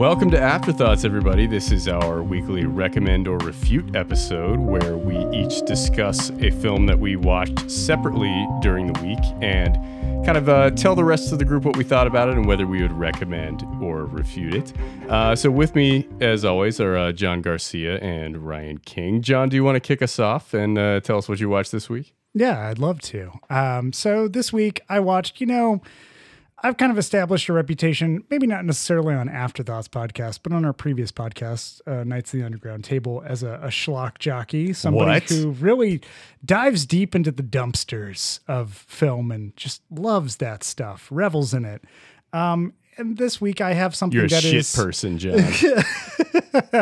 Welcome to Afterthoughts, everybody. This is our weekly recommend or refute episode where we each discuss a film that we watched separately during the week and kind of uh, tell the rest of the group what we thought about it and whether we would recommend or refute it. Uh, so, with me, as always, are uh, John Garcia and Ryan King. John, do you want to kick us off and uh, tell us what you watched this week? Yeah, I'd love to. Um, so this week I watched, you know, I've kind of established a reputation, maybe not necessarily on Afterthoughts podcast, but on our previous podcast, uh, Knights of the Underground Table, as a, a schlock jockey, somebody What? who really dives deep into the dumpsters of film and just loves that stuff, revels in it. Um, and this week I have something You're a that shit is- person, John.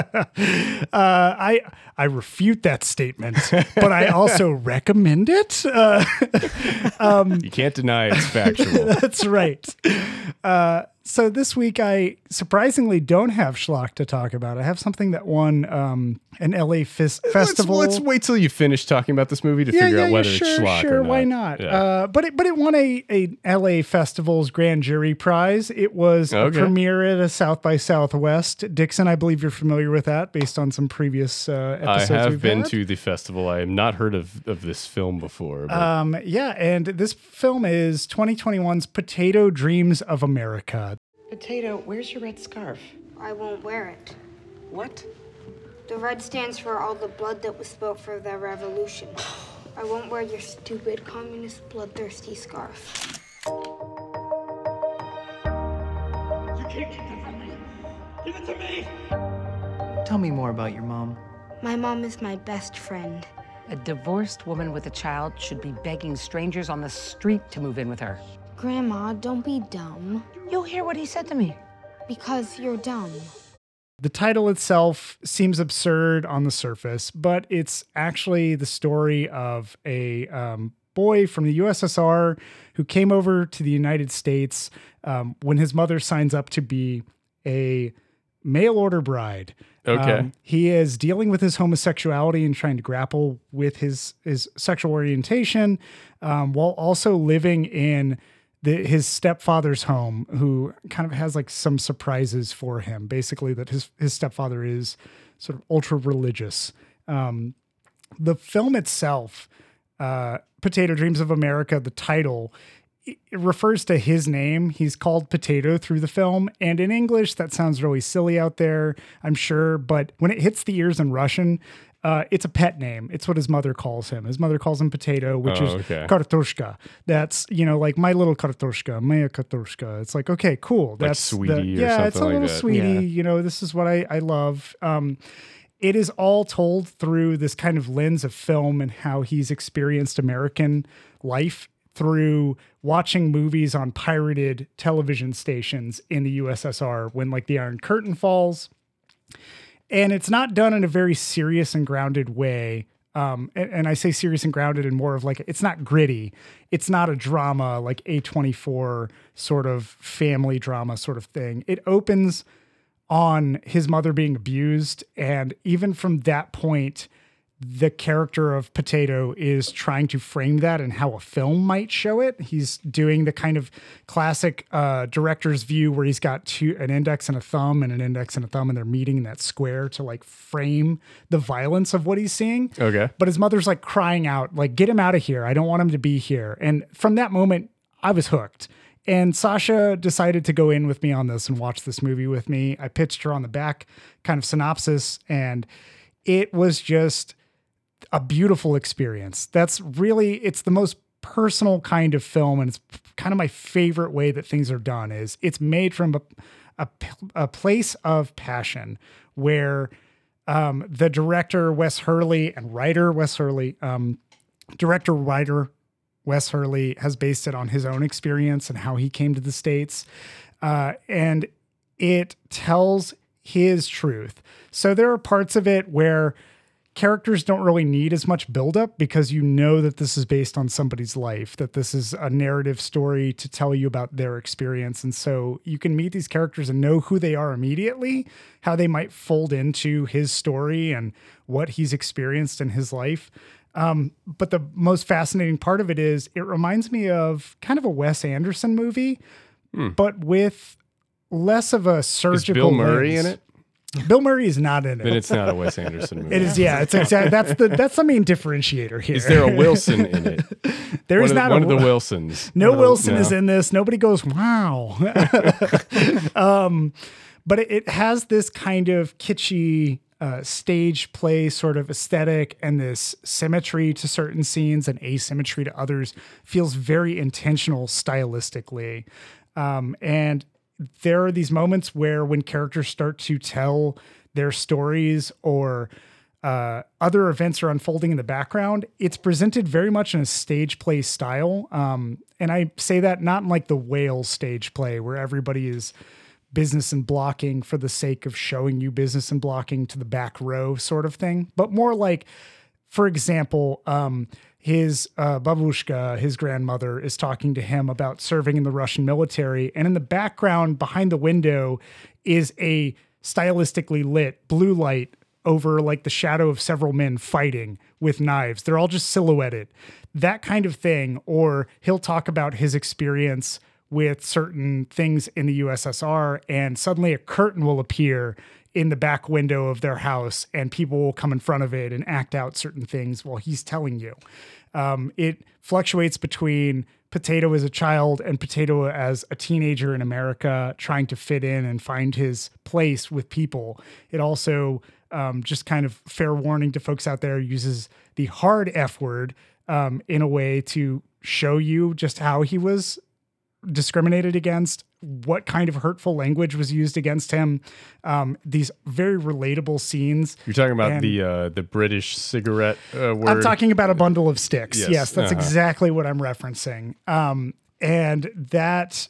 uh, I I refute that statement, but I also recommend it. Uh, you can't deny it's factual. that's right. Uh, so this week I surprisingly don't have schlock to talk about. I have something that won um, an LA fis- festival. Let's, let's wait till you finish talking about this movie to yeah, figure yeah, out whether sure, it's schlock sure. or not. Why not? Yeah. Uh, but it but it won a a LA Festival's grand jury prize. It was Okay. a premiere at a South by Southwest. Dixon, I believe you're familiar with that based on some previous uh, I episodes. have we've been had. to the festival. I have not heard of, of this film before. But Um, yeah, and this film is 2021's Potato Dreams of America. Potato, where's your red scarf? I won't wear it. What? The red stands for all the blood that was spilt for the revolution. I won't wear your stupid communist bloodthirsty scarf. You can't Give it to me. Tell me more about your mom. My mom is my best friend. A divorced woman with a child should be begging strangers on the street to move in with her. Grandma, don't be dumb. You'll hear what he said to me. Because you're dumb. The title itself seems absurd on the surface, but it's actually the story of a um, boy from the USSR who came over to the United States um, when his mother signs up to be a mail order bride. Okay. Um, he is dealing with his homosexuality and trying to grapple with his his sexual orientation, um, while also living in the, his stepfather's home, who kind of has like some surprises for him. Basically, that his his stepfather is sort of ultra religious. Um, the film itself, uh, Potato Dreams of America, the title, it refers to his name. He's called Potato through the film. And in English, that sounds really silly out there, I'm sure. But when it hits the ears in Russian, uh, it's a pet name. It's what his mother calls him. His mother calls him Potato, which Oh, is okay. Kartoshka. That's, you know, like my little Kartoshka, Maya Kartoshka. It's like, okay, cool. That's the- sweetie or yeah, it's a like little that. sweetie. Yeah. You know, this is what I, I love. Um, it is all told through this kind of lens of film and how he's experienced American life through watching movies on pirated television stations in the USSR when like the Iron Curtain falls. And it's not done in a very serious and grounded way. Um, and, and I say serious and grounded in more of like it's not gritty. It's not a drama like A24 sort of family drama sort of thing. It opens on his mother being abused. And even from that point, the character of Potato is trying to frame that and how a film might show it. He's doing the kind of classic uh, director's view where he's got two an index and a thumb and an index and a thumb, and they're meeting in that square to like frame the violence of what he's seeing. Okay. But his mother's like crying out, like, get him out of here. I don't want him to be here. And from that moment, I was hooked. And Sasha decided to go in with me on this and watch this movie with me. I pitched her on the back kind of synopsis, and it was just a beautiful experience. That's really it's the most personal kind of film, and it's kind of my favorite way that things are done. Is it's made from a a, a place of passion where um, the director Wes Hurley and writer Wes Hurley, um, director writer Wes Hurley has based it on his own experience and how he came to the states, uh, and it tells his truth. So there are parts of it where characters don't really need as much buildup because you know that this is based on somebody's life, that this is a narrative story to tell you about their experience. And so you can meet these characters and know who they are immediately, how they might fold into his story and what he's experienced in his life. Um, but the most fascinating part of it is it reminds me of kind of a Wes Anderson movie, but with less of a surgical. Is. Bill Murray lens. in it? Bill Murray is not in it. Then it's not a Wes Anderson movie. it is, yeah. It's exactly that's the that's the main differentiator here. Is there a Wilson in it? There one is not one a of the Wilsons. No Wilson no. is in this. Nobody goes, wow. um, but it, it has this kind of kitschy uh, stage play sort of aesthetic and this symmetry to certain scenes and asymmetry to others feels very intentional stylistically. Um, and there are these moments where when characters start to tell their stories or uh, other events are unfolding in the background, it's presented very much in a stage play style. Um, and I say that not in like the whale stage play where everybody is business and blocking for the sake of showing you business and blocking to the back row sort of thing, but more like, for example, um, his uh, babushka, his grandmother, is talking to him about serving in the Russian military. And in the background behind the window is a stylistically lit blue light over like the shadow of several men fighting with knives. They're all just silhouetted. That kind of thing. Or he'll talk about his experience with certain things in the USSR, and suddenly a curtain will appear in the back window of their house, and people will come in front of it and act out certain things while he's telling you. Um, it fluctuates between Potato as a child and Potato as a teenager in America trying to fit in and find his place with people. It also, um, just kind of fair warning to folks out there, uses the hard F word um, in a way to show you just how he was discriminated against, what kind of hurtful language was used against him. Um, these very relatable scenes. You're talking about And- the uh, the British cigarette uh, word. I'm talking about a bundle of sticks. Yes, Yes, that's uh-huh. exactly what I'm referencing. Um, and that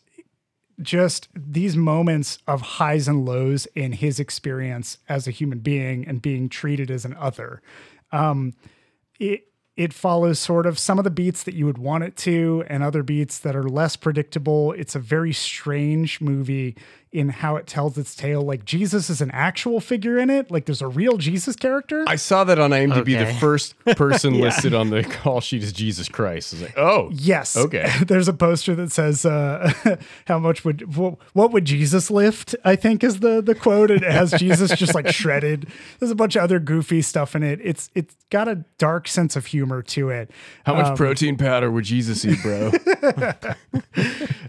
just these moments of highs and lows in his experience as a human being and being treated as an other. Um, it it follows sort of some of the beats that you would want it to and other beats that are less predictable. It's a very strange movie in how it tells its tale. Like Jesus is an actual figure in it. Like there's a real Jesus character. I saw that on IMDb. The first person listed on the call sheet is Jesus Christ. I was like, oh, Yes. Okay. There's a poster that says, uh, "How much would what would Jesus lift?" I think is the the quote. It has Jesus just like shredded. There's a bunch of other goofy stuff in it. It's it's got a dark sense of humor to it. How Um, much protein powder would Jesus eat, bro?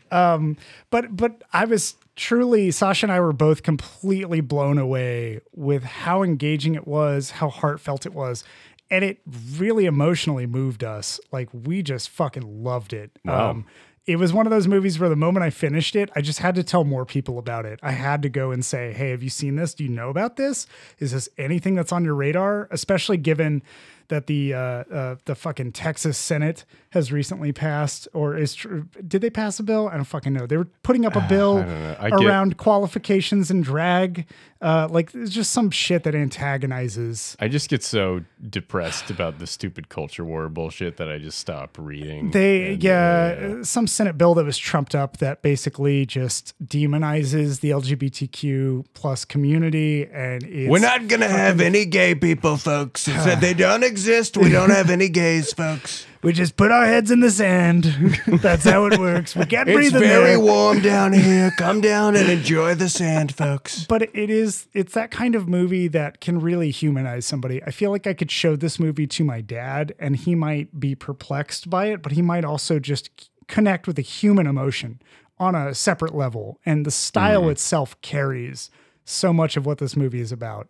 but but I was truly Sasha and I were both completely blown away with how engaging it was, how heartfelt it was, and it really emotionally moved us. Like we just fucking loved it. Um, it was one of those movies where the moment I finished it, I just had to tell more people about it. I had to go and say, "Hey, have you seen this? Do you know about this? Is this anything that's on your radar?" Especially given that the uh, uh, the fucking Texas Senate has recently passed, or is tr- did they pass a bill? I don't fucking know. They were putting up a bill know. I get- around qualifications and drag. Uh, like it's just some shit that antagonizes. I just get so depressed about the stupid culture war bullshit that I just stop reading. They And, yeah, uh, some Senate bill that was trumped up that basically just demonizes the LGBTQ plus community, and it's, We're not gonna have any gay people, folks. It's that they don't exist. We don't have any gays, folks. we just put our heads in the sand. That's how it works. We can't It's breathe in very there. warm down here. Come down and enjoy the sand, folks. but it is it's that kind of movie that can really humanize somebody i feel like i could show this movie to my dad and he might be perplexed by it but he might also just connect with a human emotion on a separate level and the style mm. itself carries so much of what this movie is about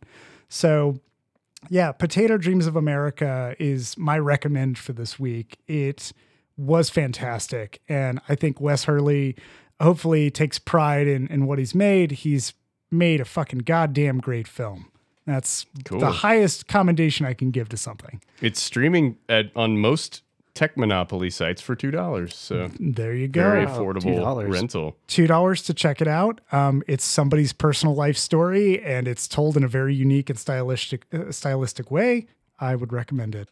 so yeah potato dreams of america is my recommend for this week. It was fantastic and i think wes hurley hopefully takes pride in, in what he's made. He's made a fucking goddamn great film. That's Cool. the highest commendation i can give to something. It's streaming at on most tech monopoly sites for two dollars. So there you go very Wow, affordable $2. rental. two dollars to check it out. Um, it's somebody's personal life story, and it's told in a very unique and stylistic uh, stylistic way. I would recommend it.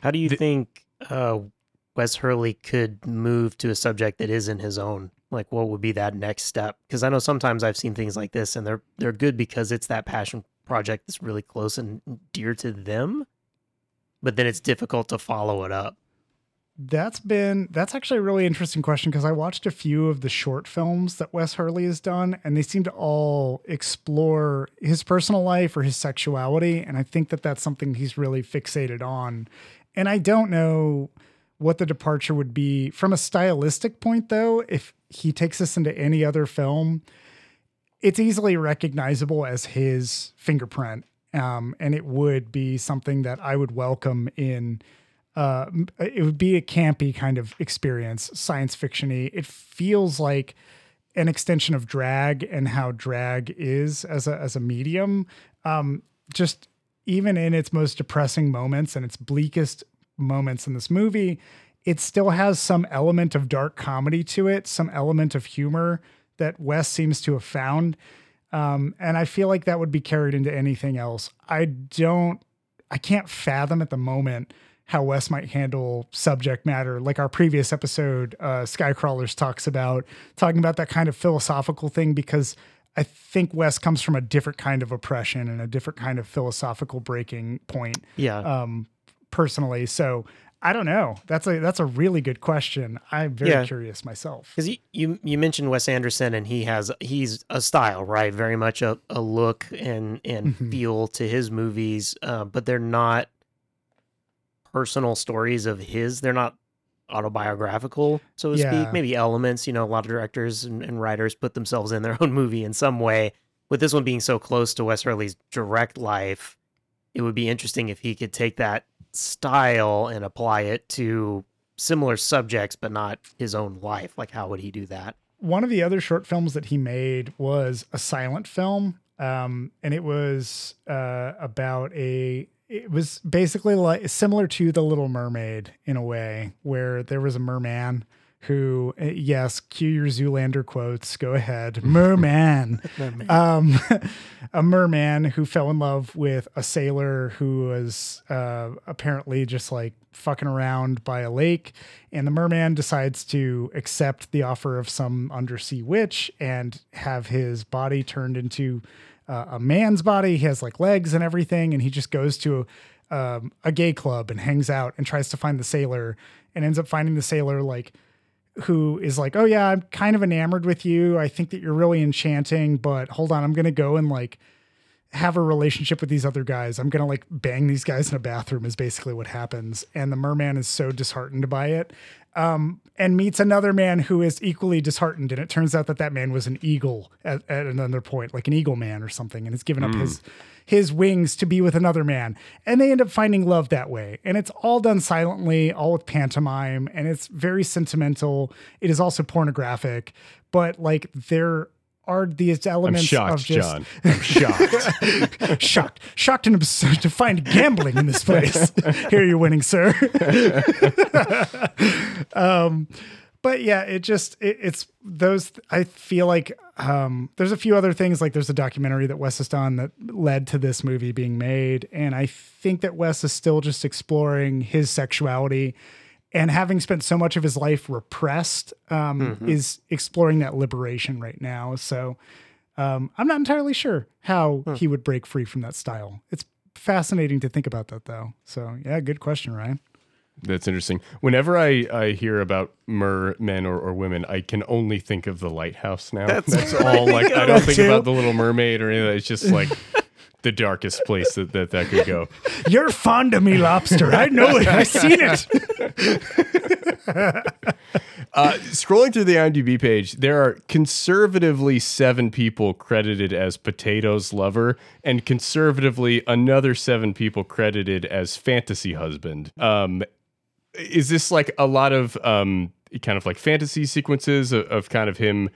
How do you think uh, Wes Hurley could move to a subject that isn't his own? Like, what would be that next step? Because I know sometimes I've seen things like this, and they're they're good because it's that passion project that's really close and dear to them, but then it's difficult to follow it up. That's been that's actually a really interesting question because I watched a few of the short films that Wes Hurley has done, and they seem to all explore his personal life or his sexuality, and I think that that's something he's really fixated on. And I don't know what the departure would be from a stylistic point, though. If he takes this into any other film, it's easily recognizable as his fingerprint, um, and it would be something that I would welcome in uh, it would be a campy kind of experience, science fictiony. It feels like an extension of drag and how drag is as a as a medium. Um, just even in its most depressing moments and its bleakest moments in this movie, it still has some element of dark comedy to it, some element of humor that Wes seems to have found. Um, and I feel like that would be carried into anything else. I don't, I can't fathom at the moment how Wes might handle subject matter. Like our previous episode, uh, Skycrawlers talks about talking about that kind of philosophical thing because I think Wes comes from a different kind of oppression and a different kind of philosophical breaking point. Yeah. Um, personally, so I don't know. That's a that's a really good question. I'm very Yeah. curious myself. Because you, you you mentioned Wes Anderson, and he has he's a style, right? Very much a, a look and and Mhm. feel to his movies, uh, but they're not personal stories of his. They're not autobiographical, so to Yeah. speak. Maybe elements. You know, a lot of directors and, and writers put themselves in their own movie in some way. With this one being so close to Wes Hurley's direct life, it would be interesting if he could take that style and apply it to similar subjects, but not his own life. Like, how would he do that? one of the other short films that he made was a silent film um, and it was uh, about a it was basically like similar to the little mermaid in a way where there was a merman who uh, yes cue your zoolander quotes go ahead merman um, a merman who fell in love with a sailor who was uh, apparently just like fucking around by a lake. And the merman decides to accept the offer of some undersea witch and have his body turned into uh, a man's body. He has like legs and everything. And he just goes to um, a gay club and hangs out and tries to find the sailor and ends up finding the sailor like who is like, "Oh yeah, I'm kind of enamored with you. I think that you're really enchanting, but hold on, I'm to go and like have a relationship with these other guys. I'm to like bang these guys in a bathroom is basically what happens." And the merman is so disheartened by it. Um, and meets another man who is equally disheartened. And it turns out that that man was an eagle at, at another point, like an eagle man or something, and has given up his his wings to be with another man. And they end up finding love that way. And it's all done silently, all with pantomime, and it's very sentimental. It is also pornographic, but like there are these I'm elements shocked, of just John. I'm shocked. shocked, shocked and absurd to find gambling in this place. Here you're winning, sir. um, but yeah, it just it, it's those. I feel like um, there's a few other things. Like there's a documentary that Wes has done that led to this movie being made, and I think that Wes is still just exploring his sexuality. And having spent so much of his life repressed, um, is exploring that liberation right now. So, um, I'm not entirely sure how he would break free from that style. It's fascinating to think about that, though. So, yeah, good question, Ryan. That's interesting. Whenever I, I hear about mer men or, or women, I can only think of the lighthouse now. That's, all. Like I don't think too. about the Little Mermaid or anything. It's just like the darkest place that that, that could go. You're fond of me, lobster. I know it. I've seen it. Uh, scrolling through the IMDb page, there are conservatively seven people credited as Potatoes Lover, and conservatively another seven people credited as Fantasy Husband. Um, is this like a lot of um, kind of like fantasy sequences of, of kind of him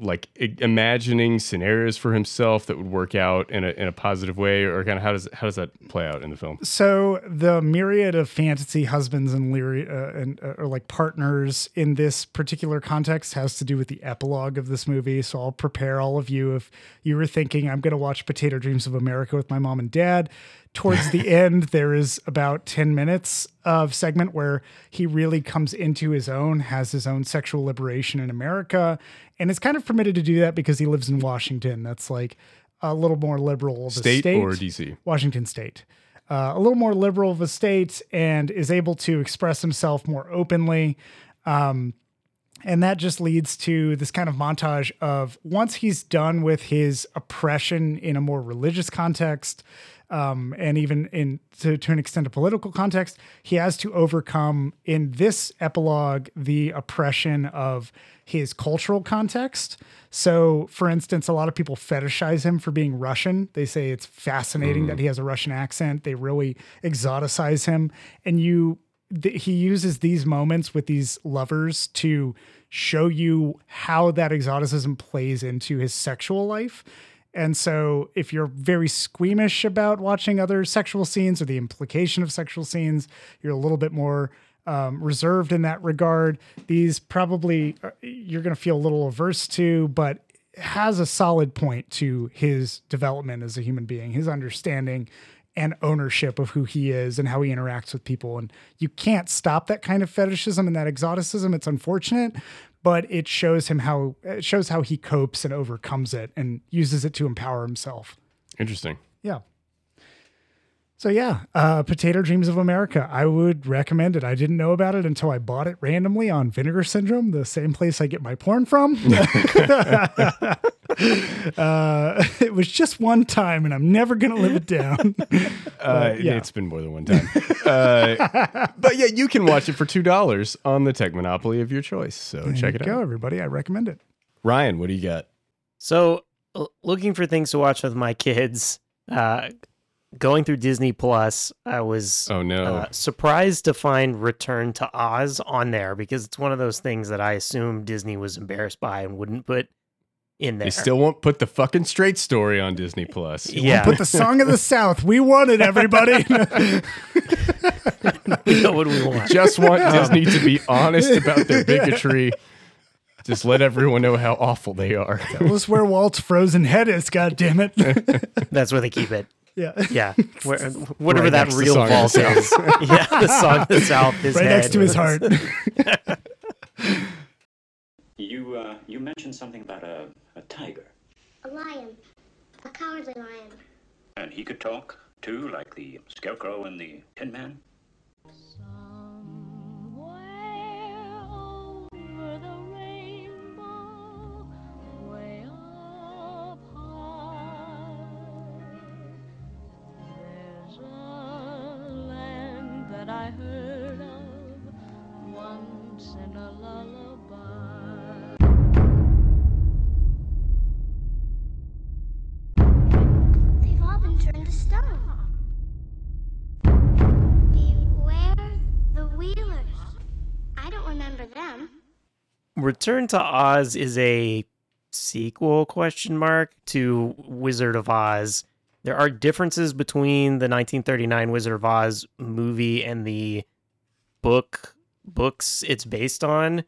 like imagining scenarios for himself that would work out in a in a positive way, or kind of how does how does that play out in the film? So the myriad of fantasy husbands and lyri- uh, and uh, or like partners in this particular context has to do with the epilogue of this movie. So I'll prepare all of you if you were thinking I'm going to watch Potato Dreams of America with my mom and dad. Towards the end, there is about 10 minutes of segment where he really comes into his own, has his own sexual liberation in America, and is kind of permitted to do that because he lives in Washington. That's like a little more liberal of a State, state or DC? Washington State. uh, a little more liberal of a state and is able to express himself more openly. Um, and that just leads to this kind of montage of once he's done with his oppression in a more religious context, um, and even in to, to an extent a political context, he has to overcome in this epilogue the oppression of his cultural context. So, for instance, a lot of people fetishize him for being Russian. They say it's fascinating that he has a Russian accent. They really exoticize him, and you th- he uses these moments with these lovers to show you how that exoticism plays into his sexual life. And so, if you're very squeamish about watching other sexual scenes or the implication of sexual scenes, you're a little bit more um, reserved in that regard. These probably uh, you're going to feel a little averse to, but has a solid point to his development as a human being, his understanding and ownership of who he is and how he interacts with people. And you can't stop that kind of fetishism and that exoticism. It's unfortunate, but it shows him how it shows how he copes and overcomes it and uses it to empower himself. Interesting. Yeah. So yeah, uh, Potato Dreams of America. I would recommend it. I didn't know about it until I bought it randomly on Vinegar Syndrome, the same place I get my porn from. uh, it was just one time, and I'm never gonna live it down. Uh, yeah. It's been more than one time. uh, but yeah, you can watch it for $2 on the Tech Monopoly of your choice. So check it Go, out. everybody. I recommend it. Ryan, what do you got? So, l- looking for things to watch with my kids, uh, going through Disney Plus, I was Oh, no. uh, surprised to find Return to Oz on there because it's one of those things that I assumed Disney was embarrassed by and wouldn't put in there. They still won't put the fucking straight story on Disney Plus. yeah, Put the Song of the South. We won it, everybody. we know what we want. Just want Disney to be honest about their bigotry. Just let everyone know how awful they are. Tell us where Walt's frozen head is. God damn it. That's where they keep it. Yeah. Yeah, where, whatever Right that real Song vault is. yeah, the song of the South. His Right next head to his heart. You, uh, you mentioned something about a, a tiger. A lion. A cowardly lion. And he could talk, too, like the scarecrow and the tin man? Return to Oz is a sequel question mark to Wizard of Oz. There are differences between the 1939 Wizard of Oz movie and the book books it's based on.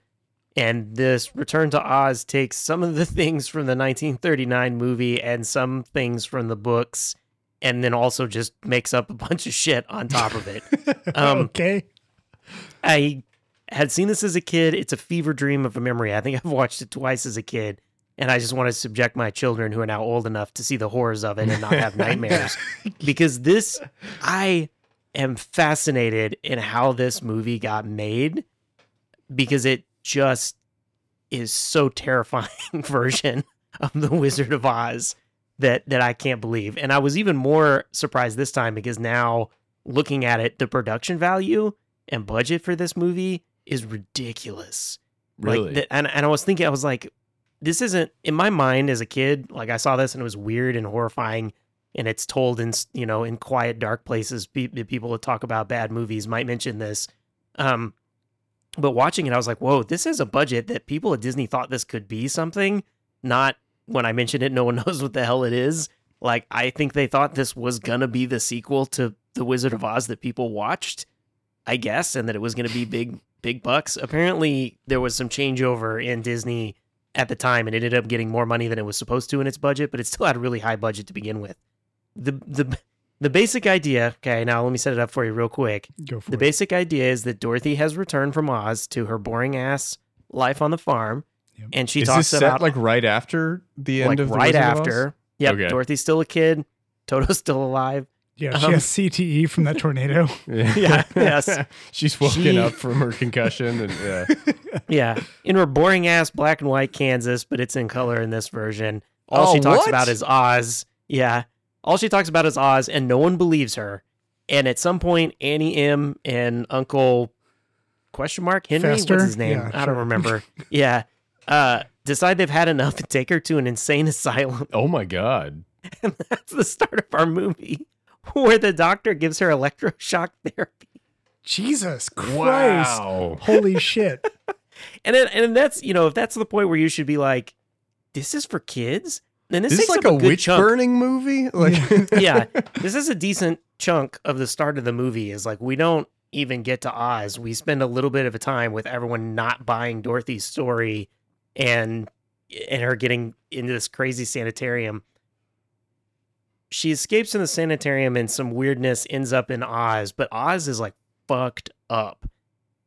And this Return to Oz takes some of the things from the 1939 movie and some things from the books and then also just makes up a bunch of shit on top of it. Um, okay. I had seen this as a kid. It's a fever dream of a memory. I think I've watched it twice as a kid, and I just want to subject my children, who are now old enough to see the horrors of it and not have nightmares, because this, I am fascinated in how this movie got made, because it just is so terrifying version of the Wizard of Oz that that I can't believe. And I was even more surprised this time because now looking at it, the production value and budget for this movie is ridiculous. Really? Like, and, and I was thinking, I was like, this isn't in my mind as a kid. Like I saw this and it was weird and horrifying, and it's told in you know in quiet, dark places. Pe- people that talk about bad movies might mention this. Um, but watching it, I was like, whoa, this is a budget that people at Disney thought this could be something. Not when I mentioned it, no one knows what the hell it is. Like I think they thought this was gonna be the sequel to The Wizard of Oz that people watched. I guess, and that it was going to be big, big bucks. Apparently, there was some changeover in Disney at the time, and it ended up getting more money than it was supposed to in its budget, but it still had a really high budget to begin with. the the The basic idea. Okay, now let me set it up for you real quick. Go for The it. basic idea is that Dorothy has returned from Oz to her boring ass life on the farm, Yep. and she Is talks this set about like right after the end like of the right Wizard of Oz? after. Yep, Okay. Dorothy's still a kid. Toto's still alive. Yeah, she Um, has CTE from that tornado. Yeah, yes. She's woken She- up from her concussion, and yeah, Yeah, in her boring ass black and white Kansas, but it's in color in this version. All Oh, she talks what? about is Oz. Yeah, all she talks about is Oz, and no one believes her. And at some point, Auntie Em and Uncle question mark Henry, Fester? what's his name? Yeah, I sure. don't remember. yeah, uh, decide they've had enough and take her to an insane asylum. oh my god, And that's the start of our movie, where the doctor gives her electroshock therapy. Jesus Christ. wow, Holy shit. And then, and that's you know if that's the point where you should be like, this is for kids. Then this, this is like a a, witch chunk. burning movie. Like, yeah, this is a decent chunk of the start of the movie. Is like we don't even get to Oz. We spend a little bit of a time with everyone not buying Dorothy's story, and and her getting into this crazy sanitarium. She escapes in the sanitarium, and some weirdness ends up in Oz. But Oz is like fucked up.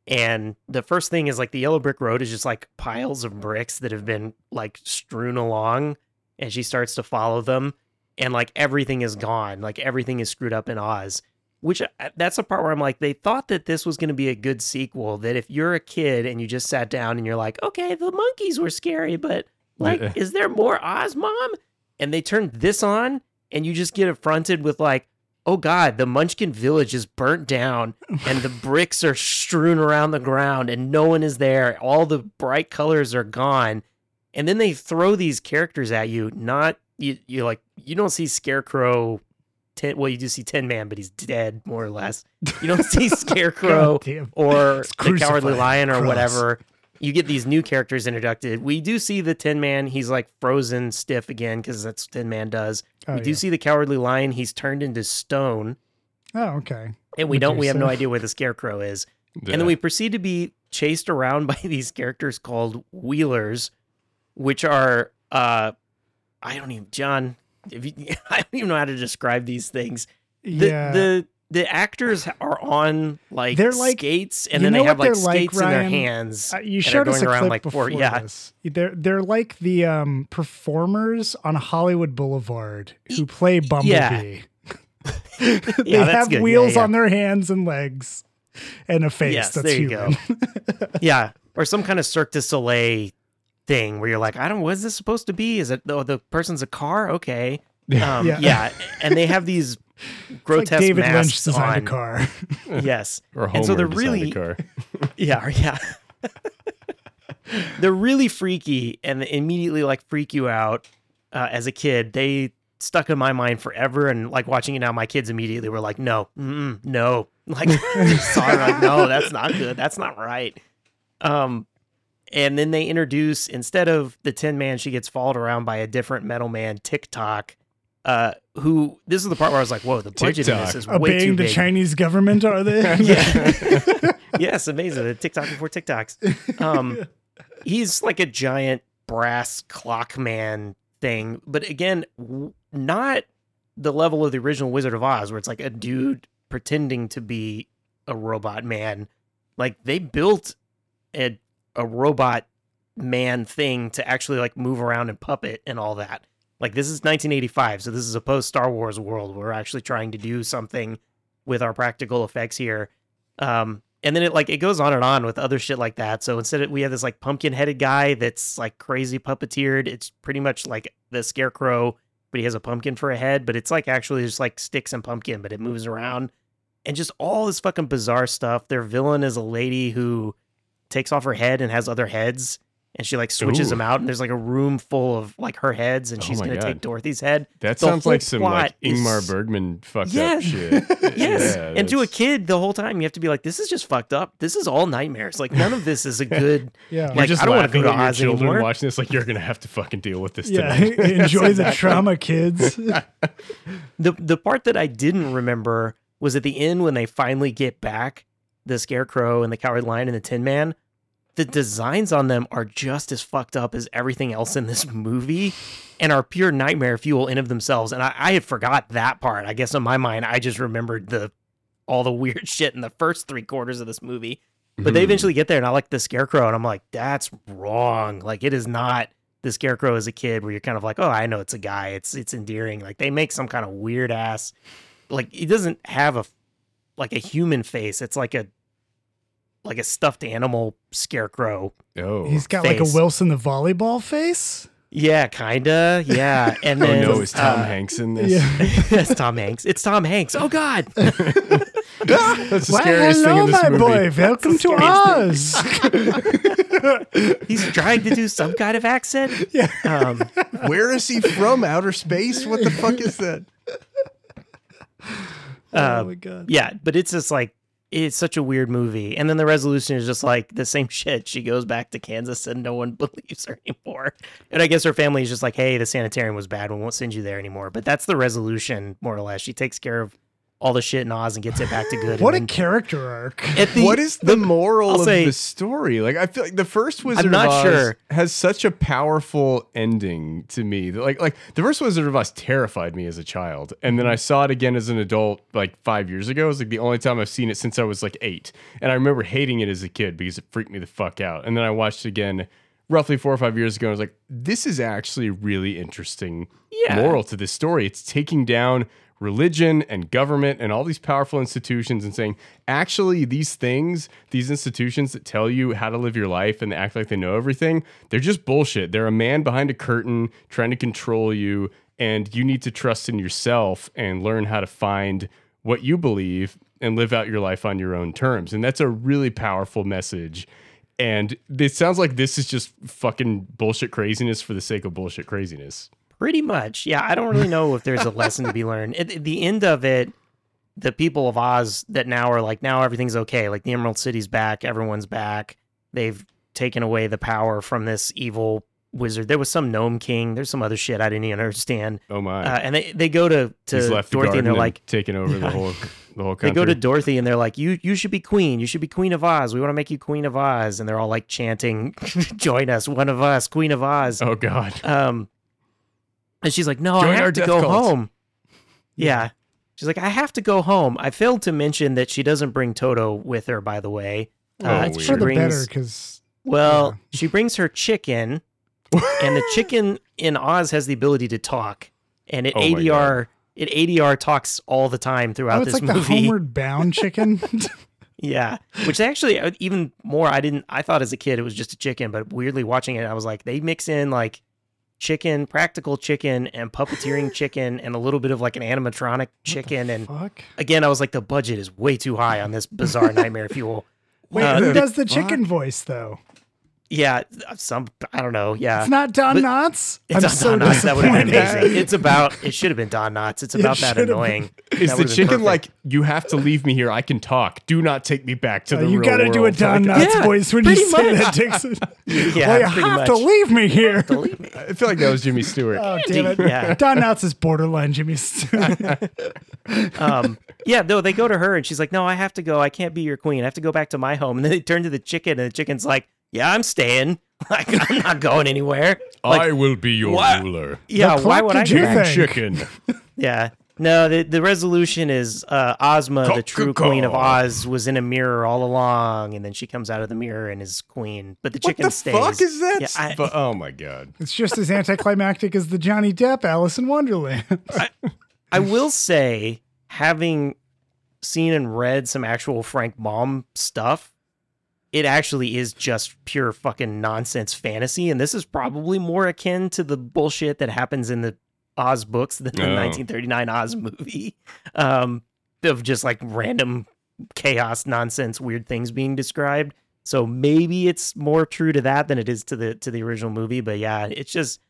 And the first thing is like the yellow brick road is just like piles of bricks that have been like strewn along. And she starts to follow them. And like everything is gone. Like everything is screwed up in Oz. Which uh, that's the part where I'm like, they thought that this was going to be a good sequel. That if you're a kid and you just sat down and you're like, okay, the monkeys were scary, but like, Yeah. is there more Oz, mom? And they turned this on and you just get affronted with like, oh God, the Munchkin village is burnt down and the bricks are strewn around the ground and no one is there. All the bright colors are gone. And then they throw these characters at you. Not you. You like you don't see Scarecrow. Ten, well, you do see Tin Man, but he's dead more or less. You don't see Scarecrow or the Cowardly Lion or cross. whatever. You get these new characters introduced. We do see the Tin Man. He's like frozen stiff again because that's what Tin Man does. Oh, we do yeah. see the Cowardly Lion. He's turned into stone, Oh, okay. and we don't. We have no idea where the Scarecrow is. Yeah. And then we proceed to be chased around by these characters called Wheelers, which are uh I don't even John, if you, I don't even know how to describe these things. The yeah. the the actors are on like They're like- skates and then they have like they're like, skates in their hands. Uh, you showed us a around clip like before four yeah. this. They're they're like the um, performers on Hollywood Boulevard who play Bumblebee. they Yeah, have good. Wheels yeah. on their hands and legs and a face Yes, that's there you human. yeah, or some kind of Cirque du Soleil thing where you're like, I don't. What is this supposed to be? Is it oh, the person's a car? Okay, um, Yeah. yeah. and they have these grotesque like David Lynch designed on. a car. Yes, or Homer and so they're really a car. yeah, yeah. they're really freaky and immediately like freak you out uh, as a kid. They stuck in my mind forever, and like watching it now, my kids immediately were like, "No, mm-mm, no," like it like, "No, that's not good. That's not right." Um, and then they introduce instead of the Tin Man, she gets followed around by a different Metal Man, TikTok. Uh, who this is the part where I was like, "Whoa, the budget in this TikTok. is way too Obeying the. Chinese government, are they? yeah. yes, amazing. The TikTok before TikToks. Um, he's like a giant brass clock man thing, but again, w- not the level of the original Wizard of Oz, where it's like a dude pretending to be a robot man. Like they built a a robot man thing to actually like move around and puppet and all that. Like this is 1985, so this is a post Star Wars world. We're actually trying to do something with our practical effects here. Um, and then it like it goes on and on with other shit like that. So instead of, we have this like pumpkin headed guy that's like crazy puppeteered. It's pretty much like the scarecrow, but he has a pumpkin for a head. But it's like actually just like sticks and pumpkin, but it moves around, and just all this fucking bizarre stuff. Their villain is a lady who takes off her head and has other heads. And she like switches Ooh. them out, and there's like a room full of like her heads, and Oh she's my gonna God. take Dorothy's head. That The sounds like some like plot is- Ingmar Bergman fucked Yeah. up shit. Yes. Yeah, and to a kid, the whole time you have to be like, "This is just fucked up. This is all nightmares. Like none of this is a good." Yeah. You're like just I don't want to go to at your Oz children anymore. watching this. Like you're gonna have to fucking deal with this Yeah. tonight. Enjoy the trauma, kids. The the part that I didn't remember was at the end when they finally get back the Scarecrow and the Coward Lion and the Tin Man. The designs on them are just as fucked up as everything else in this movie, and are pure nightmare fuel in of themselves. And I, I had forgot that part. I guess in my mind, I just remembered the all the weird shit in the first three quarters of this movie. But they Mhm. eventually get there, and I like the Scarecrow, and I'm like, that's wrong. Like it is not the Scarecrow as a kid, where you're kind of like, oh, I know it's a guy. It's it's endearing. Like they make some kind of weird ass like he doesn't have a like a human face. It's like a like a stuffed animal scarecrow. Oh, He's got like a. Wilson the volleyball face. Yeah, kinda. Yeah, and oh then no, is Tom uh, Hanks in this? Yeah. it's Tom Hanks. It's Tom Hanks. Oh God. That's the Well, scariest thing hello, in this my movie. boy. Welcome to Oz. He's trying to do some kind of accent. Yeah. Um, Where is he from? Outer space? What the fuck is that? oh uh, my god. yeah, but it's just like it's such a weird movie. And then the resolution is just like the same shit. She goes back to Kansas and no one believes her anymore. And I guess her family is just like, hey, the sanitarium was bad. We won't send you there anymore. But that's the resolution, more or less. She takes care of all the shit in Oz and gets it back to good. What a and then character arc. the- what is the moral I'll of say- the story? Like, I feel like the first Wizard not of Oz sure. has such a powerful ending to me. Like, like the first Wizard of Oz terrified me as a child, and then I saw it again as an adult, like five years ago. It was like the only time I've seen it since I was like eight, and I remember hating it as a kid because it freaked me the fuck out. And then I watched it again. Roughly four or five years ago, I was like, "This is actually really interesting Yeah. moral to this story. It's taking down religion and government and all these powerful institutions and saying, actually, these things, these institutions that tell you how to live your life and act like they know everything, they're just bullshit. They're a man behind a curtain trying to control you, and you need to trust in yourself and learn how to find what you believe and live out your life on your own terms. And that's a really powerful message. And it sounds like this is just fucking bullshit craziness for the sake of bullshit craziness. Pretty much. Yeah, I don't really know if there's a lesson to be learned. At the end of it, the people of Oz that now are like, now everything's okay. Like the Emerald City's back, everyone's back. They've taken away the power from this evil wizard. There was some gnome king. There's some other shit I didn't even understand. Oh my. Uh, and they, they go to, to Dorothy and they're like, taking over the whole the whole Country. they go to Dorothy and they're like, you you should be queen. You should be queen of Oz. We want to make you queen of Oz. And they're all like chanting, join us, one of us, queen of Oz. oh god. Um, and she's like, "No, Join I have to go cult." home." Yeah, she's like, "I have to go home." I failed to mention that she doesn't bring Toto with her. By the way, Oh, uh, weird. she For the better, brings because well, she brings her chicken, and the chicken in Oz has the ability to talk, and it Oh ADR it ADR talks all the time throughout oh, it's this like the movie. homeward bound chicken. Yeah, which actually uh, even more. I didn't. I thought as a kid it was just a chicken, but weirdly watching it, I was like, they mix in like chicken, practical chicken, and puppeteering chicken, and a little bit of like an animatronic chicken. And Fuck. again, I was like, the budget is way too high on this bizarre nightmare fuel. Wait, Uh, who the- does the chicken voice though? Yeah, some I don't know. Yeah, It's not Don but- Knotts. It's I'm on so Don Knotts. That would have been amazing. It's about. It should have been Don Knotts. It's It about that should have annoying. Is That the chicken perfect. like you have to leave me here? I can talk. Do not take me back to Uh, the you got to do a. Don Like, Knotts Yeah, voice when you pretty say much. that, Dixon. Yeah, well, you have much. to leave me here. Believe me. I feel like that was Jimmy Stewart. Oh, damn it. Yeah. Don Knotts is borderline Jimmy Stewart. um, yeah, no, they go to her and she's like, "No, I have to go. I can't be your queen. I have to go back to my home." And then they turn to the chicken, and the chicken's like, "Yeah, I'm staying. Like, I'm not going anywhere." Like, I will be your what? ruler. yeah, Now, why would I did go you back? think? Chicken. Yeah, no. The the resolution is uh, Ozma, the true queen of Oz, was in a mirror all along, and then she comes out of the mirror and is queen. But the chicken What chicken the stays. fuck is that? Yeah, I- Fu- oh my god. it's just as anticlimactic as the Johnny Depp Alice in Wonderland. I will say, having seen and read some actual Frank Baum stuff, it actually is just pure fucking nonsense fantasy. And this is probably more akin to the bullshit that happens in the Oz books than the Oh. 1939 Oz movie um, of just like random chaos, nonsense, weird things being described. So maybe it's more true to that than it is to the to the original movie. But yeah, it's just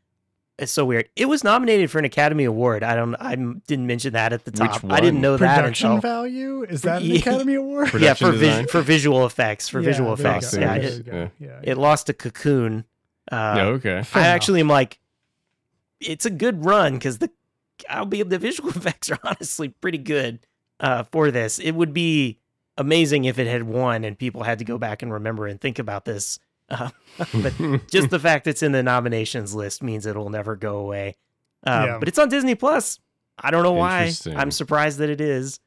it's so weird. It was nominated for an Academy Award. I don't. I didn't mention that at the Which top. I didn't one? know that Production value? Is that an Academy Award? Yeah for design? vis- for visual effects for Yeah, visual effects. Yeah, it. Yeah. Yeah. it lost to Cocoon. Uh, yeah, okay. Fair I enough. actually am like, it's a good run because the I'll be the visual effects are honestly pretty good uh, for this. It would be amazing if it had won and people had to go back and remember and think about this. Uh, but just the fact it's in the nominations list means it'll never go away. Um, Yeah. But it's on Disney Plus. I don't know why. I'm surprised that it is.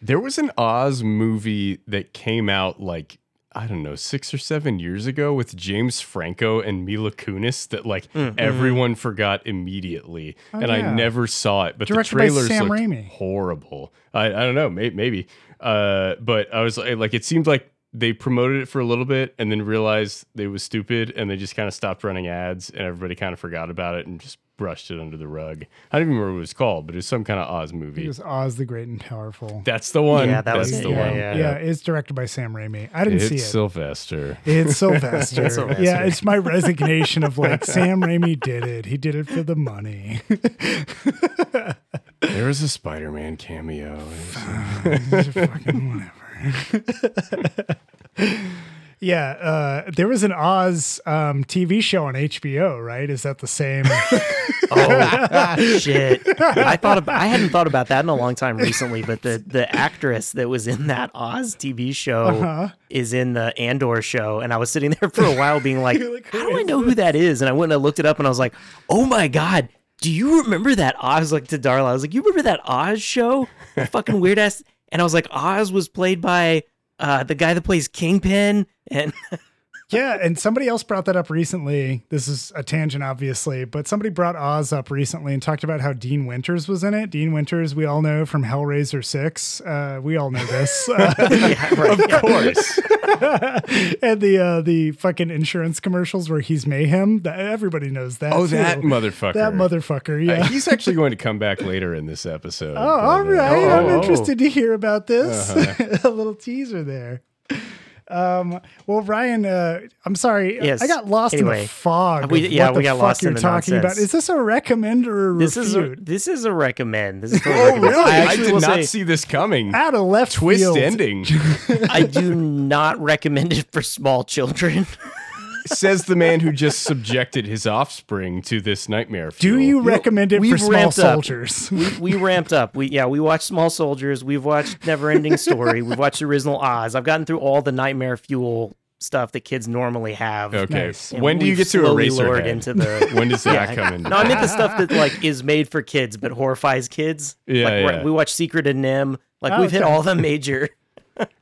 There was an Oz movie that came out like I don't know, six or seven years ago with James Franco and Mila Kunis that like everyone forgot immediately, and I Mm-hmm. Oh, yeah. never saw it. But Directed the by trailers Sam looked Raimi. horrible. I, I don't know, may, maybe. Uh, but I was like, like, it seemed like they promoted it for a little bit and then realized they was stupid, and they just kind of stopped running ads, and everybody kind of forgot about it and just brushed it under the rug. I don't even remember what it was called, but it was some kind of Oz movie. It was Oz the Great and Powerful. That's the one. Yeah, that was That's it. the Yeah, one. yeah. yeah, it's directed by Sam Raimi. I didn't It's see it. Sylvester. It's Sylvester. Sylvester. Yeah, it's my resignation of like Sam Raimi did it. He did it for the money. There was a Spider-Man cameo. Fucking whatever. yeah, uh, there was an Oz um, TV show on HBO, right? Is that the same? Oh shit! I thought about, I hadn't thought about that in a long time recently, but the the actress that was in that Oz TV show Uh-huh. is in the Andor show, and I was sitting there for a while being like, like, "How do I know who that is?" And I went and I looked it up, and I was like, "Oh my god." Do you remember that Oz? Like to Darla, I was like, "You remember that Oz show? The fucking weird ass." And I was like, "Oz was played by uh, the guy that plays Kingpin." And yeah, and somebody else brought that up recently. This is a tangent, obviously, but somebody brought Oz up recently and talked about how Dean Winters was in it. Dean Winters, we all know from Hellraiser 6. Uh, we all know this. Uh, yeah, right. Of course. and the uh, the fucking insurance commercials where he's mayhem. That, everybody knows that. Oh, too. that motherfucker. That motherfucker. Uh, Yeah. he's actually going to come back later in this episode. oh, all uh, right. oh, I'm oh. interested to hear about this. Uh-huh. a little teaser there. Um, well, Ryan, uh, I'm sorry. Yes. I got lost in the fog. we- of yeah, what we the got fuck lost in you're the talking about. Is this a recommend or a this is a, refute? this is a recommend. This is totally Oh, recommend. really? I, actually did not say- see this coming. Out of left Twist field. ending, I do not recommend it for small children. Says the man who just subjected his offspring to this nightmare. Do fuel. you recommend it for we've small ramped up. soldiers? we, we ramped up. We yeah, we watched Small Soldiers. We've watched Never Ending Story. We've watched the original Oz. I've gotten through all the Nightmare Fuel stuff that kids normally have. Okay. Nice. When do you get to slowly erase into the When does that Yeah. come in? No, I meant the stuff that like is made for kids but horrifies kids. Yeah, like, we're- yeah. We watch Secret of NIMH. Like Oh, we've hit all the major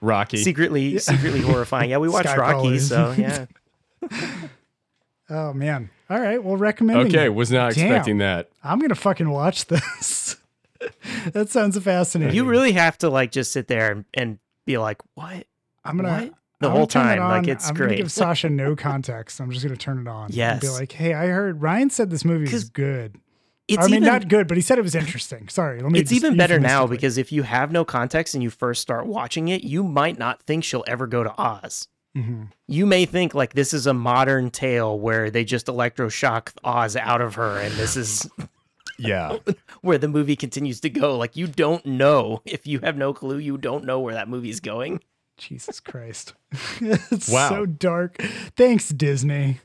Rocky. secretly secretly horrifying. Yeah, we watched Rocky, Skyfallers. so yeah. oh man. All right. Well, recommending. Okay, it. was not Damn. expecting that. I'm gonna fucking watch this. that sounds fascinating. You really have to like just sit there and, and be like, "What?" I'm gonna What? The I'm whole gonna it time, like, it's I'm gonna great. give Sasha no context. I'm just gonna turn it on. and be like, hey, I heard Ryan said this movie is good. It's I mean, even, not good, but he said it was interesting. Sorry, let me. it's just even better now because if you have no context and you first start watching it, you might not think she'll ever go to Oz. Mhm. You may think like this is a modern tale where they just electroshock Oz out of her, and this is Yeah. where the movie continues to go. Like you don't know if you have no clue, you don't know where that movie's going. Jesus Christ, it's Wow. so dark. Thanks, Disney.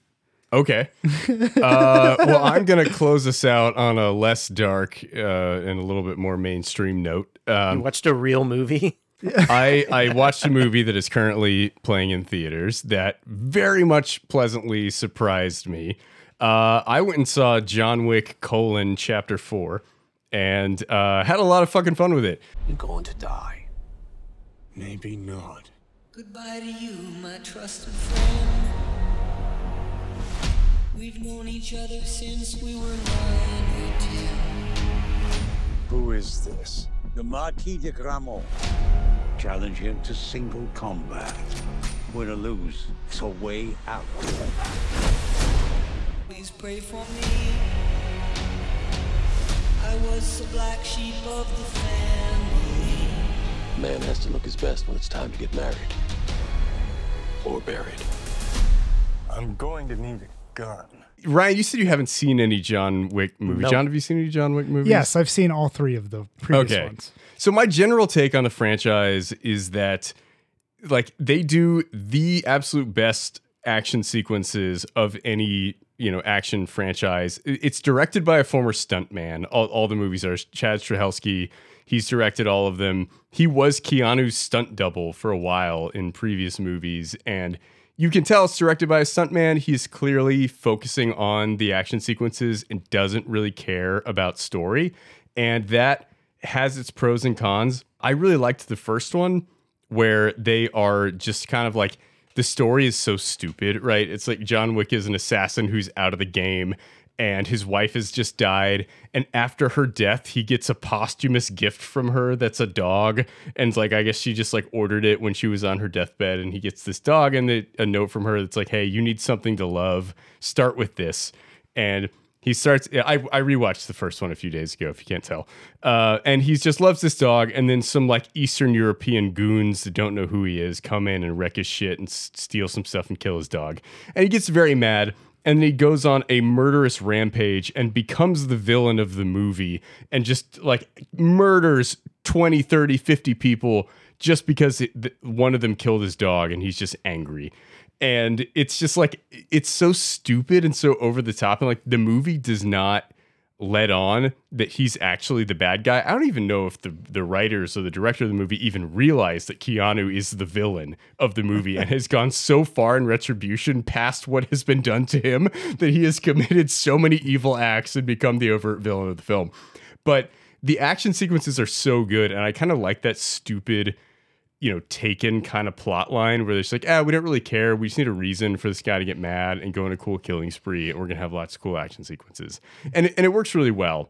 Okay. Uh, well, I'm going to close this out on a less dark uh, and a little bit more mainstream note. You Um, watched a real movie. I, I watched a movie that is currently playing in theaters that very much pleasantly surprised me. Uh, I went and saw John Wick colon chapter four and uh, had a lot of fucking fun with it. You're going to die. Maybe not. Goodbye to you, my trusted friend. We've known each other since we were nine or ten. Who is this? The Marquis de Gramont. Challenge him to single combat. Win or lose, it's a way out. Please pray for me. I was the black sheep of the family. Man has to look his best when it's time to get married. Or buried. I'm going to need a gun. Ryan, you said you haven't seen any John Wick movie. Nope. John, have you seen any John Wick movies? Yes, I've seen all three of the previous okay. ones. So my general take on the franchise is that like they do the absolute best action sequences of any, you know, action franchise. It's directed by a former stuntman. All, all the movies are Chad Stahelski. He's directed all of them. He was Keanu's stunt double for a while in previous movies and you can tell it's directed by a stuntman. He's clearly focusing on the action sequences and doesn't really care about story. And that has its pros and cons. I really liked the first one where they are just kind of like the story is so stupid, right? It's like John Wick is an assassin who's out of the game and his wife has just died. And after her death he gets a posthumous gift from her that's a dog. And like i guess she just like ordered it when she was on her deathbed and he gets this dog and the, a note from her that's like hey you need something to love. Start with this. And he starts I, I rewatched the first one a few days ago if you can't tell. Uh, and he just loves this dog and then some like eastern european goons that don't know who he is come in and wreck his shit and s- steal some stuff and kill his dog. And he gets very mad and he goes on a murderous rampage and becomes the villain of the movie and just like murders 20 30 50 people just because it, th- one of them killed his dog and he's just angry. And it's just like it's so stupid and so over the top. And like the movie does not let on that he's actually the bad guy. I don't even know if the the writers or the director of the movie even realized that Keanu is the villain of the movie and has gone so far in retribution past what has been done to him that he has committed so many evil acts and become the overt villain of the film. But the action sequences are so good and I kind of like that stupid you know, taken kind of plot line where they're just like, ah, we don't really care. We just need a reason for this guy to get mad and go on a cool killing spree, and we're gonna have lots of cool action sequences. And and it works really well.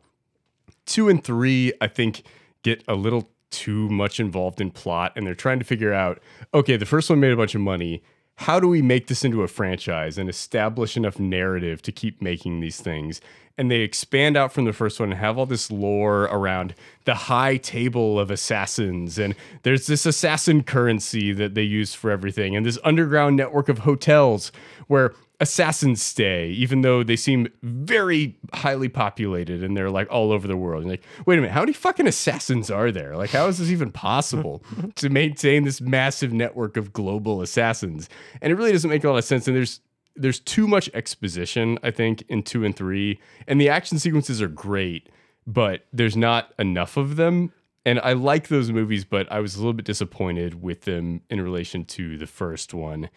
Two and three, I think, get a little too much involved in plot, and they're trying to figure out, okay, the first one made a bunch of money. How do we make this into a franchise and establish enough narrative to keep making these things? And they expand out from the first one and have all this lore around the high table of assassins. And there's this assassin currency that they use for everything and this underground network of hotels where assassins stay even though they seem very highly populated and they're like all over the world. And like wait a minute how many fucking assassins are there? Like how is this even possible to maintain this massive network of global assassins? And it really doesn't make a lot of sense and there's there's too much exposition, I think, in two and three, and the action sequences are great, but there's not enough of them. And I like those movies, but I was a little bit disappointed with them in relation to the first one.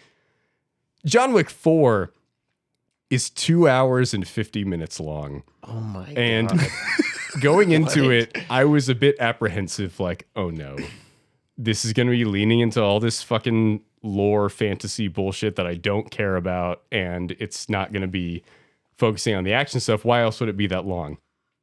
John Wick 4 is two hours and 50 minutes long. Oh my god. And god. going into it, I was a bit apprehensive like, oh no, this is going to be leaning into all this fucking lore fantasy bullshit that I don't care about. And it's not going to be focusing on the action stuff. Why else would it be that long?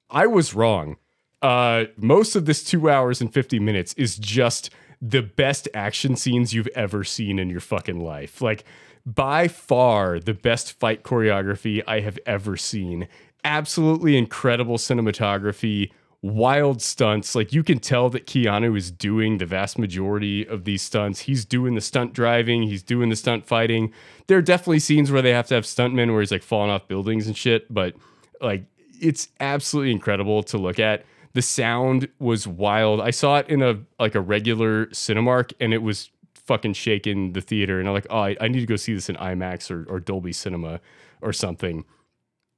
I was wrong. Uh, most of this two hours and 50 minutes is just the best action scenes you've ever seen in your fucking life. Like, by far, the best fight choreography I have ever seen. Absolutely incredible cinematography, wild stunts. Like, you can tell that Keanu is doing the vast majority of these stunts. He's doing the stunt driving, he's doing the stunt fighting. There are definitely scenes where they have to have stuntmen where he's like falling off buildings and shit, but like, it's absolutely incredible to look at. The sound was wild. I saw it in a like a regular Cinemark, and it was fucking shaking the theater. And I'm like, oh, I, I need to go see this in IMAX or, or Dolby Cinema or something.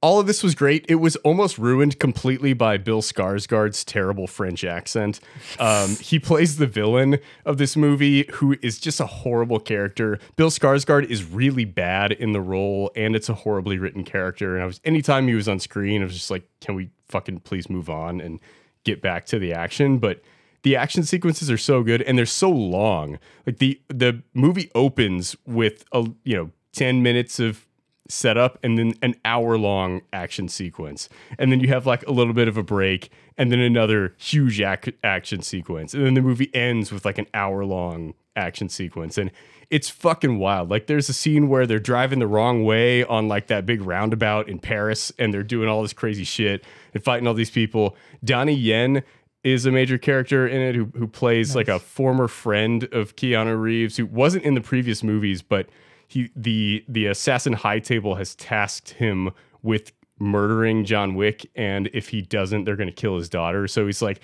All of this was great. It was almost ruined completely by Bill Skarsgård's terrible French accent. Um, he plays the villain of this movie, who is just a horrible character. Bill Skarsgård is really bad in the role, and it's a horribly written character. And I was anytime he was on screen, I was just like, can we fucking please move on and get back to the action? But the action sequences are so good and they're so long. Like the the movie opens with a you know 10 minutes of setup and then an hour long action sequence. And then you have like a little bit of a break and then another huge ac- action sequence. And then the movie ends with like an hour long action sequence and it's fucking wild. Like there's a scene where they're driving the wrong way on like that big roundabout in Paris and they're doing all this crazy shit and fighting all these people. Donnie Yen is a major character in it who who plays like a former friend of Keanu Reeves who wasn't in the previous movies, but he the the assassin high table has tasked him with murdering John Wick, and if he doesn't, they're gonna kill his daughter. So he's like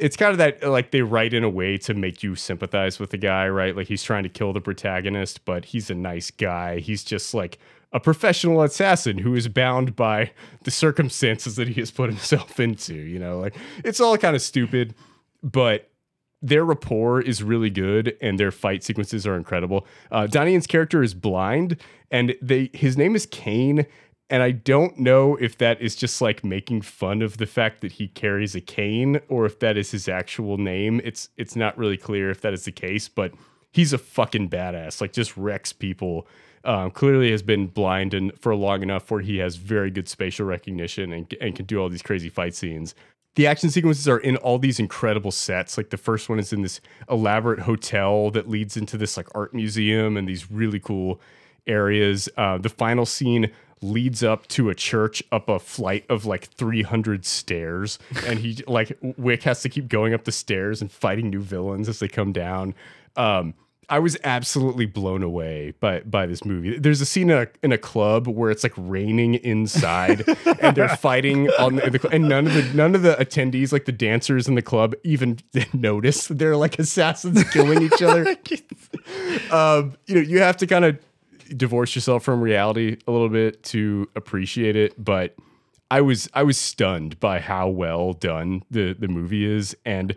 it's kind of that like they write in a way to make you sympathize with the guy, right? Like he's trying to kill the protagonist, but he's a nice guy. He's just like a professional assassin who is bound by the circumstances that he has put himself into, you know? Like it's all kind of stupid, but their rapport is really good and their fight sequences are incredible. Uh, Donnie Yen's character is blind and they his name is Kane and I don't know if that is just like making fun of the fact that he carries a cane or if that is his actual name. It's it's not really clear if that is the case, but he's a fucking badass. Like just wrecks people. Um, clearly has been blind and for long enough where he has very good spatial recognition and, and can do all these crazy fight scenes. The action sequences are in all these incredible sets. Like the first one is in this elaborate hotel that leads into this like art museum and these really cool areas. Uh, the final scene leads up to a church up a flight of like 300 stairs and he like wick has to keep going up the stairs and fighting new villains as they come down um I was absolutely blown away by by this movie. There's a scene in a, in a club where it's like raining inside, and they're fighting on the, the and none of the none of the attendees, like the dancers in the club, even notice they're like assassins killing each other. um, you know, you have to kind of divorce yourself from reality a little bit to appreciate it, but I was I was stunned by how well done the the movie is and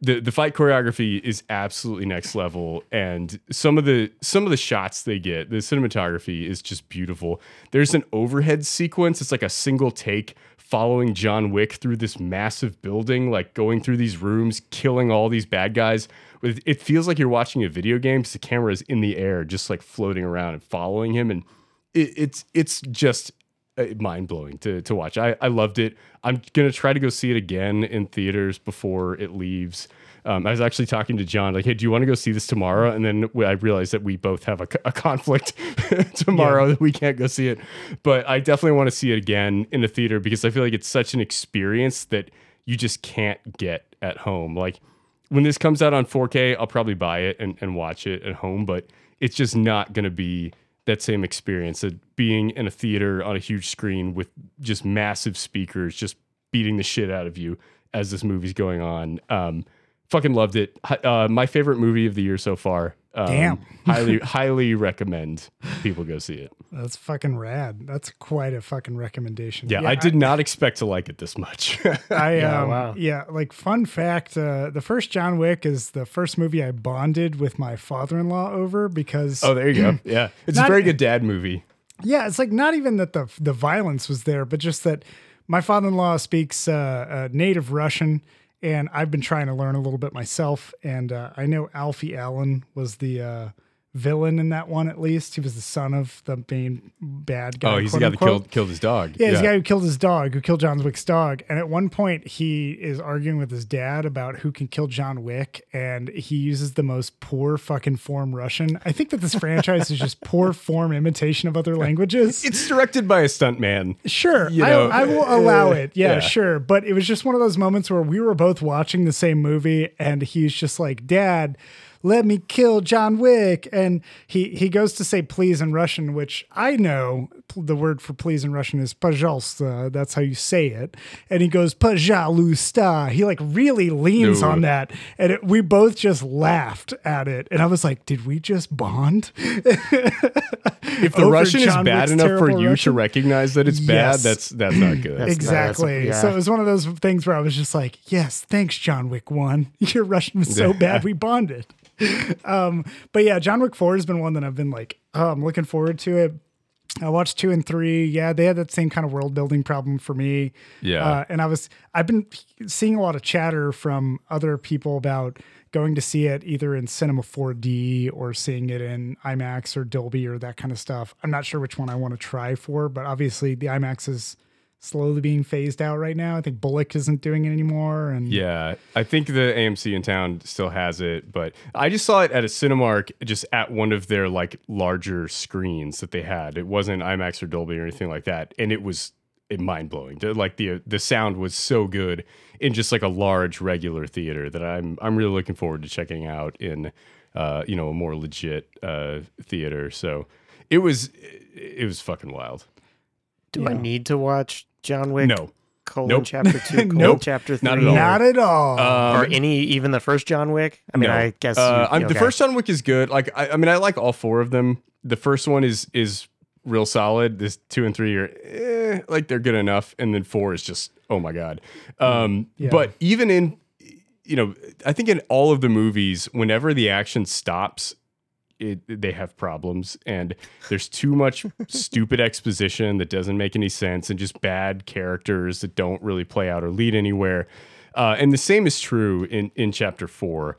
the the fight choreography is absolutely next level. And some of the some of the shots they get the cinematography is just beautiful. There's an overhead sequence. It's like a single take following John Wick through this massive building like going through these rooms killing all these bad guys. It feels like you're watching a video game because the camera is in the air just like floating around and following him. And it, it's it's just mind blowing to to watch. I, I loved it. I'm gonna try to go see it again in theaters before it leaves. Um, I was actually talking to John, like, hey, do you want to go see this tomorrow? And then I realized that we both have a, a conflict tomorrow that we can't go see it. But I definitely want to see it again in the theater because I feel like it's such an experience that you just can't get at home. Like when this comes out on 4K, I'll probably buy it and, and watch it at home, but it's just not going to be that same experience of being in a theater on a huge screen with just massive speakers just beating the shit out of you as this movie's going on. Um, fucking loved it. Uh, my favorite movie of the year so far. Um, Damn. highly, highly recommend people go see it. That's fucking rad. That's quite a fucking recommendation. Yeah, I did not expect to like it this much. I Yeah, um, wow. yeah, like fun fact, uh, the first John Wick is the first movie I bonded with my father-in-law over because oh, there you go. Yeah, it's a very good dad movie. Yeah, it's like not even that the the violence was there, but just that my father-in-law speaks uh, uh, native Russian, and I've been trying to learn a little bit myself. And uh, I know Alfie Allen was the uh, villain in that one. At least he was the son of the main bad guy. Oh, he's the guy that killed killed his dog. Yeah, he's the guy who killed his dog, who killed John Wick's dog. And at one point, he is arguing with his dad about who can kill John Wick, and he uses the most poor fucking form Russian. I think that this franchise is just poor form imitation of other languages. It's directed by a stuntman. Sure, You know, I, I will allow it. Yeah, yeah. sure. But it was just one of those moments where we were both watching the same movie, and he's just like, "Dad, let me kill John Wick," and he he goes to say "please" in Russian, which I know the word for "please" in Russian is "пожалуйста." That's how you say it. And he goes "пожалуйста." He like really leans No. on that, and it, we both just laughed at it. And I was like, "Did we just bond?" If the Over Russian John is bad Wick's enough for terrible you Russian? to recognize that it's bad, Yes. that's that's not good. That's- exactly. yeah. So it was one of those things where I was just like, "Yes, thanks, John Wick One. Your Russian was so bad we bonded." Um, but yeah, John Wick Four has been one that I've been like, "Oh, I'm looking forward to it." I watched two and three. Yeah, they had that same kind of world building problem for me. Yeah. uh, and I was I've been seeing a lot of chatter from other people about going to see it either in Cinema 4D or seeing it in IMAX or Dolby or that kind of stuff. I'm not sure which one I want to try for, but obviously the IMAX is slowly being phased out right now. I think Bullock isn't doing it anymore, and Yeah, I think the AMC in town still has it, but I just saw it at a Cinemark, just at one of their like larger screens that they had. It wasn't IMAX or Dolby or anything like that, and it was mind blowing. Like the the sound was so good in just like a large regular theater that I'm I'm really looking forward to checking out in uh, you know a more legit uh, theater. So it was it was fucking wild. Do I need to watch John Wick? No. Colon Nope. chapter two, colon Nope. chapter three. Not at all. not at all. Um, or any even the first John Wick. I mean, No. I guess uh, you, I'm, the okay. first John Wick is good. Like I, I mean, I like all four of them. The first one is is real solid. This two and three are eh, like they're good enough, and then four is just oh my god. Um, Yeah. But even in you know, I think in all of the movies, whenever the action stops. It, they have problems and there's too much stupid exposition that doesn't make any sense and just bad characters that don't really play out or lead anywhere. Uh, and the same is true in in chapter four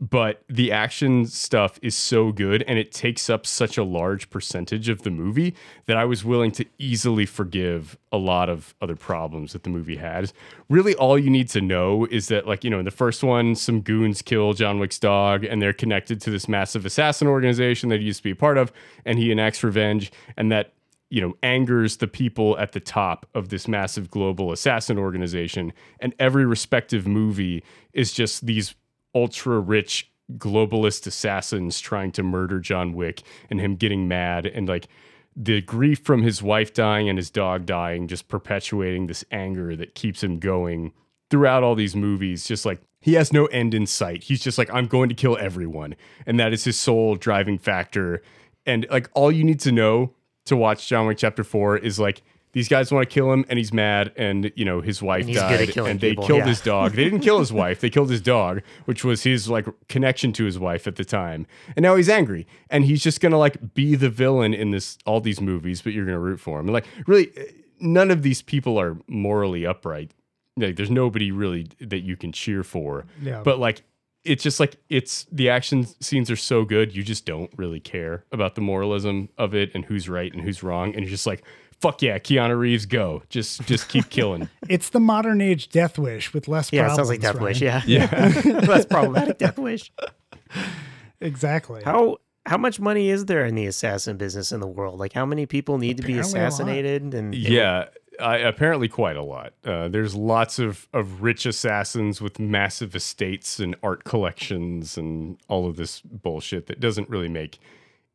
but the action stuff is so good and it takes up such a large percentage of the movie that I was willing to easily forgive a lot of other problems that the movie had. Really, all you need to know is that, like, you know, in the first one, some goons kill John Wick's dog and they're connected to this massive assassin organization that he used to be a part of, and he enacts revenge, and that you know, angers the people at the top of this massive global assassin organization. And every respective movie is just these ultra rich globalist assassins trying to murder John Wick and him getting mad and like the grief from his wife dying and his dog dying just perpetuating this anger that keeps him going throughout all these movies. Just like he has no end in sight. He's just like i'm going to kill everyone. And that is his sole driving factor. And like all you need to know to watch john wick chapter 4 is like these guys want to kill him and he's mad and you know his wife And he's good at died and they people, killed yeah. his dog. They didn't kill his wife they killed his dog which was his like connection to his wife at the time. And now he's angry and he's just gonna like be the villain in this all these movies but you're gonna root for him. And like really eh, none of these people are morally upright. Like there's nobody really that you can cheer for. Yeah. but like it's just like it's the action scenes are so good you just don't really care about the moralism of it and who's right and who's wrong and you're just like fuck yeah keanu reeves go just just keep killing It's the modern age Death Wish with less Yeah, it problems. sounds like Death Wish. Yeah, Yeah. that's problematic. Death Wish. exactly. How how much money is there in the assassin business in the world? Like, how many people need to be Apparently a lot. assassinated? And Yeah, I, apparently quite a lot. Uh, there's lots of, of rich assassins with massive estates and art collections and all of this bullshit that doesn't really make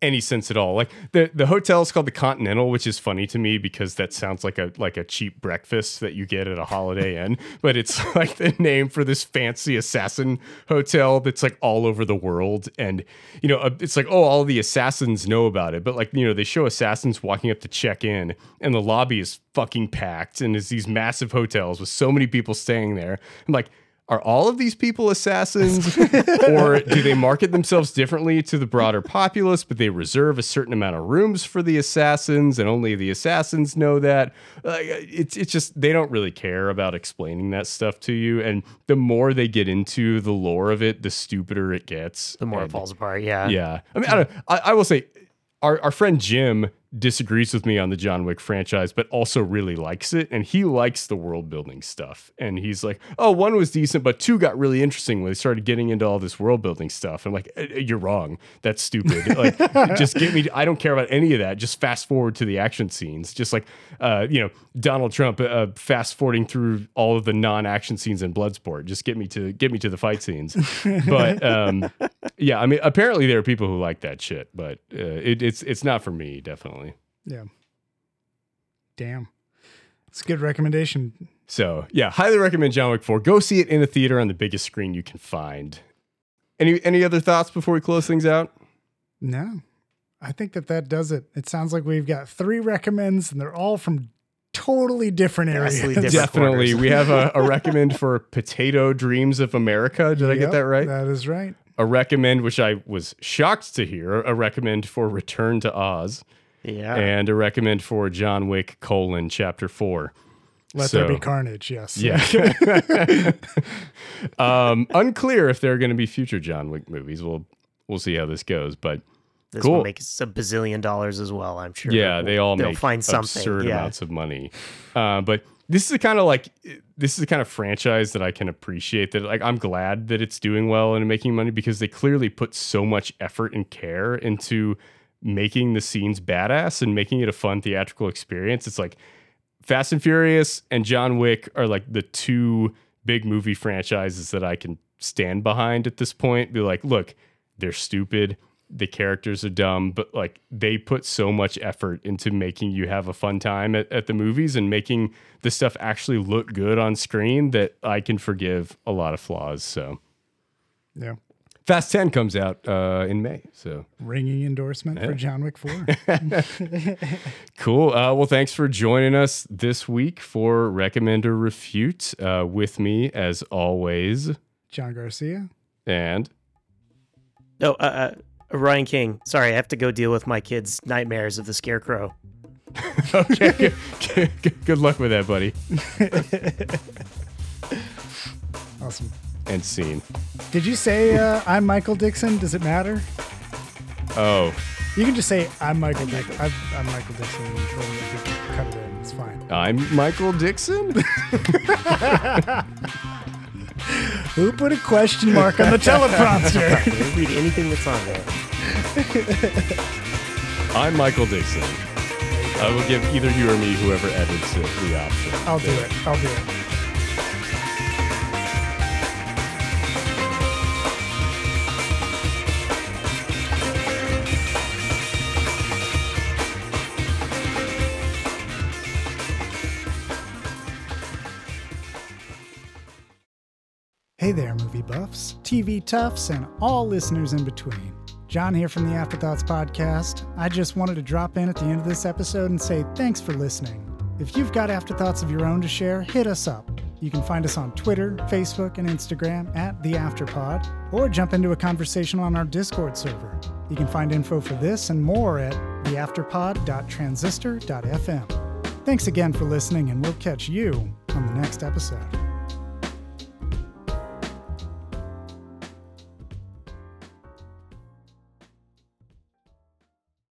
any sense at all. Like the the hotel is called the Continental, which is funny to me because that sounds like a like a cheap breakfast that you get at a Holiday Inn, but it's like the name for this fancy assassin hotel that's like all over the world and you know uh, it's like oh all the assassins know about it, but like you know they show assassins walking up to check in and the lobby is fucking packed and it's these massive hotels with so many people staying there. I'm like are all of these people assassins? Or do they market themselves differently to the broader populace but they reserve a certain amount of rooms for the assassins and only the assassins know that? Uh, it's, it's just they don't really care about explaining that stuff to you. And the more they get into the lore of it the stupider it gets. The more it falls apart. Yeah, yeah. I mean i, don't, I, I will say our, our friend jim disagrees with me on the john wick franchise but also really likes it and he likes the world building stuff. And he's like oh one was decent but two got really interesting when they started getting into all this world building stuff. I'm like "Eh, eh, you're wrong. That's stupid. Like just get me i don't care about any of that. Just fast forward to the action scenes. Just like uh, you know donald trump uh, fast forwarding through all of the non-action scenes in bloodsport. Just get me to get me to the fight scenes. But um yeah i mean apparently there are people who like that shit but uh, it, it's it's not for me definitely Yeah. Damn. It's a good recommendation. so yeah highly recommend john wick 4 go see it in a theater on the biggest screen you can find any any other thoughts before we close things out No, I think that that does it. It sounds like we've got three recommends, and they're all from totally different areas. Different. definitely we have a, a recommend for potato dreams of america did i get that right That is right. a recommend which i was shocked to hear a recommend for return to oz yeah. and a recommend for john wick colon chapter 4 Let there be carnage. Yes. Yeah. um, unclear if there are going to be future John Wick movies. We'll we'll see how this goes, but this cool. will make us a bazillion dollars as well. I'm sure. yeah, they all They'll make find something. absurd yeah. amounts of money. Uh, but this is the kind of like this is the kind of franchise that I can appreciate. That like I'm glad that it's doing well and making money because they clearly put so much effort and care into making the scenes badass and making it a fun theatrical experience. It's like Fast and Furious and John Wick are like the two big movie franchises that I can stand behind at this point. Be like, look, they're stupid. The characters are dumb, but like they put so much effort into making you have a fun time at, at the movies and making the stuff actually look good on screen that I can forgive a lot of flaws. So Yeah. Fast 10 comes out uh, in May. So Ringing endorsement for John Wick 4. Cool. Uh, well, thanks for joining us this week for Recommend or Refute uh, with me, as always. John Garcia. And Oh, uh, uh, Ryan King. Sorry, I have to go deal with my kids' nightmares of the scarecrow. okay, good, good, good luck with that, buddy. Awesome. And scene. Did you say uh, I'm Michael Dixon? Does it matter? Oh, You can just say I'm Michael Dixon. I'm, I'm Michael Dixon. and then you can cut it in. It's fine. I'm Michael Dixon. Who put a question mark on the teleprompter? Don't read anything that's on there. I'm Michael Dixon. I will give either you or me, whoever edits it, the option. I'll do it. I'll do it. Hey there, movie buffs, TV toughs, and all listeners in between. John here from the Afterthoughts Podcast. I just wanted to drop in at the end of this episode and say thanks for listening. If you've got afterthoughts of your own to share, hit us up. You can find us on Twitter, Facebook, and Instagram at The Afterpod, or jump into a conversation on our Discord server. You can find info for this and more at theafterpod.transistor.fm. Thanks again for listening, and we'll catch you on the next episode.